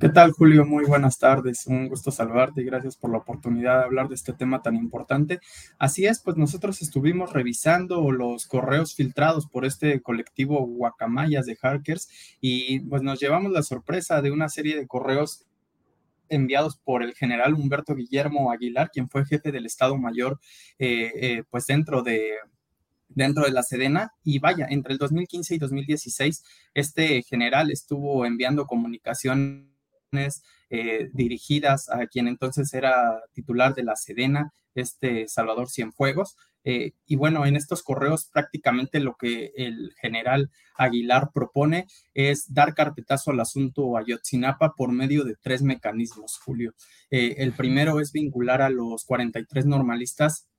¿Qué tal, Julio? Muy buenas tardes. Un gusto saludarte y gracias por la oportunidad de hablar de este tema tan importante. Así es, pues nosotros estuvimos revisando los correos filtrados por este colectivo Guacamayas de hackers y pues nos llevamos la sorpresa de una serie de correos enviados por el general Humberto Guillermo Aguilar, quien fue jefe del Estado Mayor, eh, eh, pues dentro de, dentro de la Sedena. Y vaya, entre el 2015 y 2016, este general estuvo enviando comunicaciones eh, dirigidas a quien entonces era titular de la Sedena, este Salvador Cienfuegos. Eh, y bueno, en estos correos prácticamente lo que el general Aguilar propone es dar carpetazo al asunto Ayotzinapa por medio de tres mecanismos, Julio. Eh, el primero es vincular a los 43 normalistas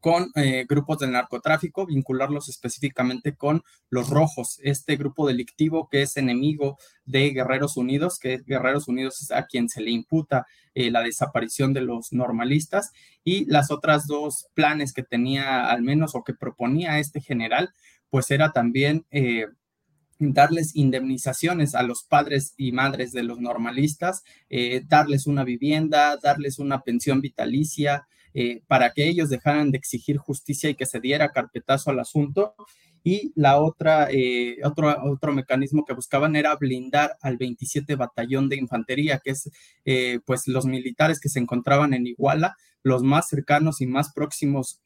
con eh, grupos del narcotráfico, vincularlos específicamente con los rojos, este grupo delictivo que es enemigo de Guerreros Unidos, que Guerreros Unidos es a quien se le imputa eh, la desaparición de los normalistas, y las otras dos planes que tenía al menos o que proponía este general, pues era también... Eh, darles indemnizaciones a los padres y madres de los normalistas, darles una vivienda, darles una pensión vitalicia, eh, para que ellos dejaran de exigir justicia y que se diera carpetazo al asunto. Y la otra, eh, otro, otro mecanismo que buscaban era blindar al 27 Batallón de Infantería, que es eh, pues los militares que se encontraban en Iguala, los más cercanos y más próximos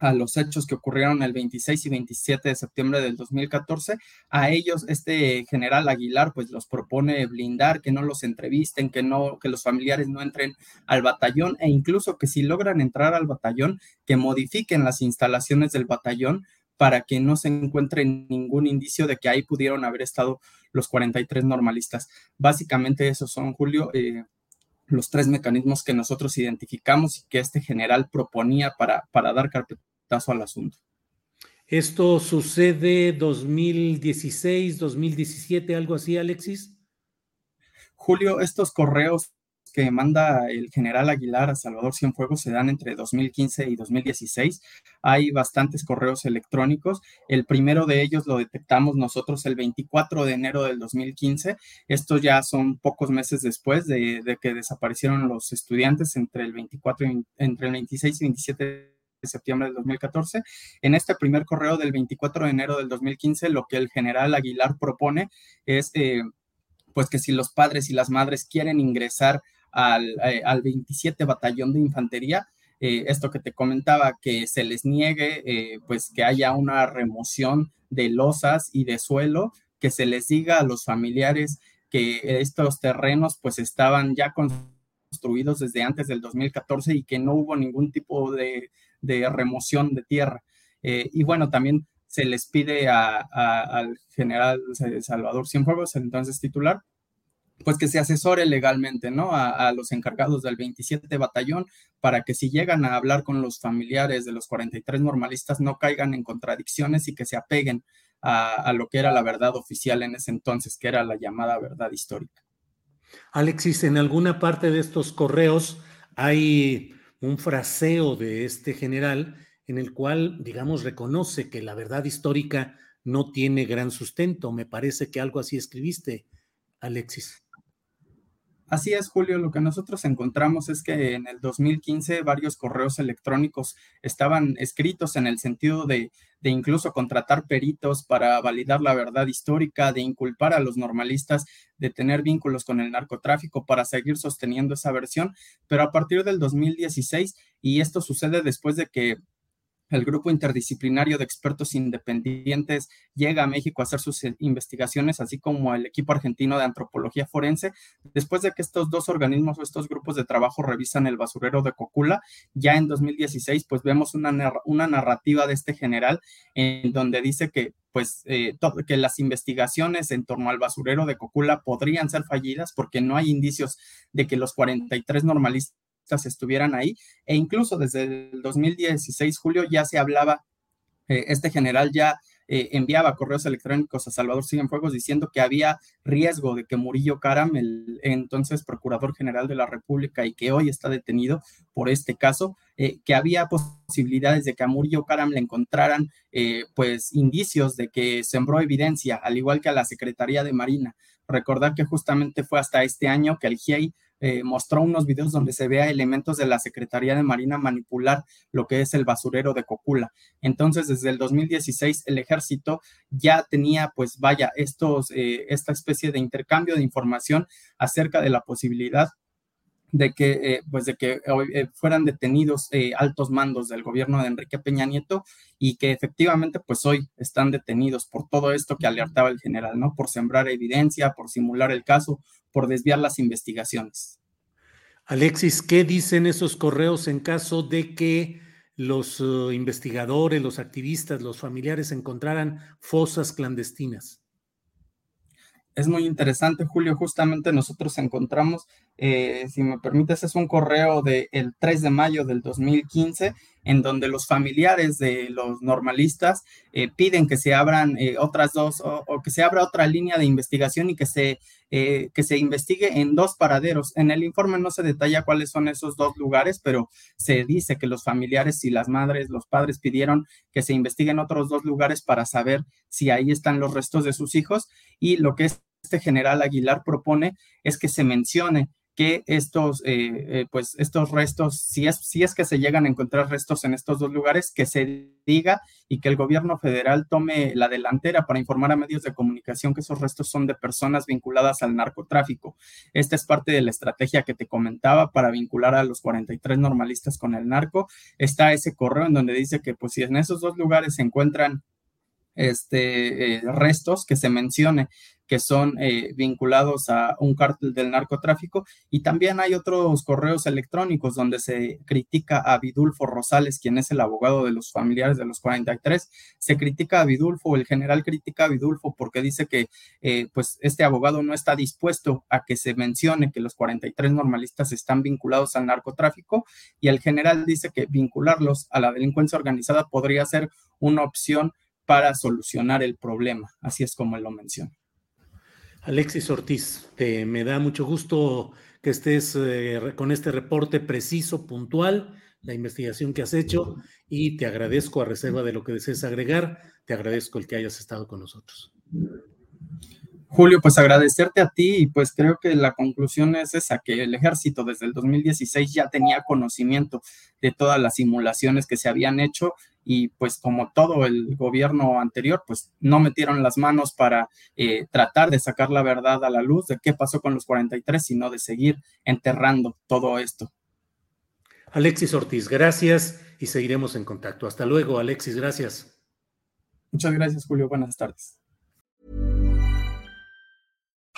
a los hechos que ocurrieron el 26 y 27 de septiembre del 2014. A ellos este general Aguilar pues los propone blindar, que no los entrevisten, que no que los familiares no entren al batallón e incluso que si logran entrar al batallón que modifiquen las instalaciones del batallón para que no se encuentre ningún indicio de que ahí pudieron haber estado los 43 normalistas. Básicamente esos son, Julio, eh, los tres mecanismos que nosotros identificamos y que este general proponía para, para dar carpeta al asunto. ¿Esto sucede 2016, 2017, algo así, Alexis? Julio, estos correos que manda el general Aguilar a Salvador Cienfuegos se dan entre 2015 y 2016. Hay bastantes correos electrónicos. El primero de ellos lo detectamos nosotros el 24 de enero del 2015. Estos ya son pocos meses después de, de que desaparecieron los estudiantes entre el 24 y, entre el 26 y 27 de septiembre del 2014. En este primer correo del 24 de enero del 2015, lo que el general Aguilar propone es, eh, pues que si los padres y las madres quieren ingresar al, 27 eh, Batallón de Infantería, eh, esto que te comentaba, que se les niegue, pues que haya una remoción de losas y de suelo, que se les diga a los familiares que estos terrenos pues estaban ya construidos desde antes del 2014 y que no hubo ningún tipo de, de remoción de tierra. Eh, y bueno, también se les pide al general Salvador Cienfuegos, entonces titular, pues que se asesore legalmente, ¿no? A, los encargados del 27 batallón para que si llegan a hablar con los familiares de los 43 normalistas no caigan en contradicciones y que se apeguen a, a lo que era la verdad oficial en ese entonces, que era la llamada verdad histórica. Alexis, en alguna parte de estos correos hay un fraseo de este general en el cual, digamos, reconoce que la verdad histórica no tiene gran sustento. Me parece que algo así escribiste, Alexis. Así es, Julio. Lo que nosotros encontramos es que en el 2015 varios correos electrónicos estaban escritos en el sentido de, de, incluso contratar peritos para validar la verdad histórica, de inculpar a los normalistas de tener vínculos con el narcotráfico para seguir sosteniendo esa versión. Pero a partir del 2016, y esto sucede después de que el grupo interdisciplinario de expertos independientes llega a México a hacer sus investigaciones, así como el equipo argentino de antropología forense. Después de que estos dos organismos o estos grupos de trabajo revisan el basurero de Cocula, ya en 2016, pues vemos una, una narrativa de este general en donde dice que pues eh, que las investigaciones en torno al basurero de Cocula podrían ser fallidas porque no hay indicios de que los 43 normalistas estuvieran ahí, e incluso desde el 2016, julio, ya se hablaba, eh, este general ya eh, enviaba correos electrónicos a Salvador Cienfuegos diciendo que había riesgo de que Murillo Caram, el entonces Procurador General de la República y que hoy está detenido por este caso, eh, que había posibilidades de que a Murillo Caram le encontraran pues indicios de que sembró evidencia, al igual que a la Secretaría de Marina. Recordar que justamente fue hasta este año que el GIEI eh, mostró unos videos donde se vea elementos de la Secretaría de Marina manipular lo que es el basurero de Cocula. Entonces, desde el 2016, el ejército ya tenía, pues vaya, estos, eh, esta especie de intercambio de información acerca de la posibilidad de que, eh, pues de que fueran detenidos altos mandos del gobierno de Enrique Peña Nieto y que efectivamente pues hoy están detenidos por todo esto que alertaba el general, ¿no? Por sembrar evidencia, por simular el caso, por desviar las investigaciones. Alexis, ¿qué dicen esos correos en caso de que los uh, investigadores, los activistas, los familiares encontraran fosas clandestinas? Es muy interesante, Julio. Justamente nosotros encontramos, eh, si me permites, es un correo del 3 de mayo del 2015 en donde los familiares de los normalistas eh, piden que se abran eh, otras dos o, que se abra otra línea de investigación y que se, que se investigue en dos paraderos. En el informe no se detalla cuáles son esos dos lugares, pero se dice que los familiares y las madres, los padres pidieron que se investiguen otros dos lugares para saber si ahí están los restos de sus hijos y lo que este general Aguilar propone es que se mencione que estos, eh, eh, pues estos restos, si es, si es que se llegan a encontrar restos en estos dos lugares, que se diga y que el gobierno federal tome la delantera para informar a medios de comunicación que esos restos son de personas vinculadas al narcotráfico. Esta es parte de la estrategia que te comentaba para vincular a los 43 normalistas con el narco. Está ese correo en donde dice que pues si en esos dos lugares se encuentran este, eh, restos que se mencione que son eh, vinculados a un cártel del narcotráfico. Y también hay otros correos electrónicos donde se critica a Vidulfo Rosales, quien es el abogado de los familiares de los 43, se critica a Vidulfo, el general critica a Vidulfo porque dice que eh, pues este abogado no está dispuesto a que se mencione que los 43 normalistas están vinculados al narcotráfico. Y el general dice que vincularlos a la delincuencia organizada podría ser una opción para solucionar el problema, así es como lo menciona. Alexis Ortiz, me da mucho gusto que estés eh, con este reporte preciso, puntual, la investigación que has hecho y te agradezco a reserva de lo que desees agregar, te agradezco el que hayas estado con nosotros. Julio, pues agradecerte a ti y pues creo que la conclusión es esa, que el ejército desde el 2016 ya tenía conocimiento de todas las simulaciones que se habían hecho y pues como todo el gobierno anterior, pues no metieron las manos para eh, tratar de sacar la verdad a la luz de qué pasó con los 43, sino de seguir enterrando todo esto. Alexis Ortiz, gracias y seguiremos en contacto. Hasta luego, Alexis, gracias. Muchas gracias, Julio. Buenas tardes.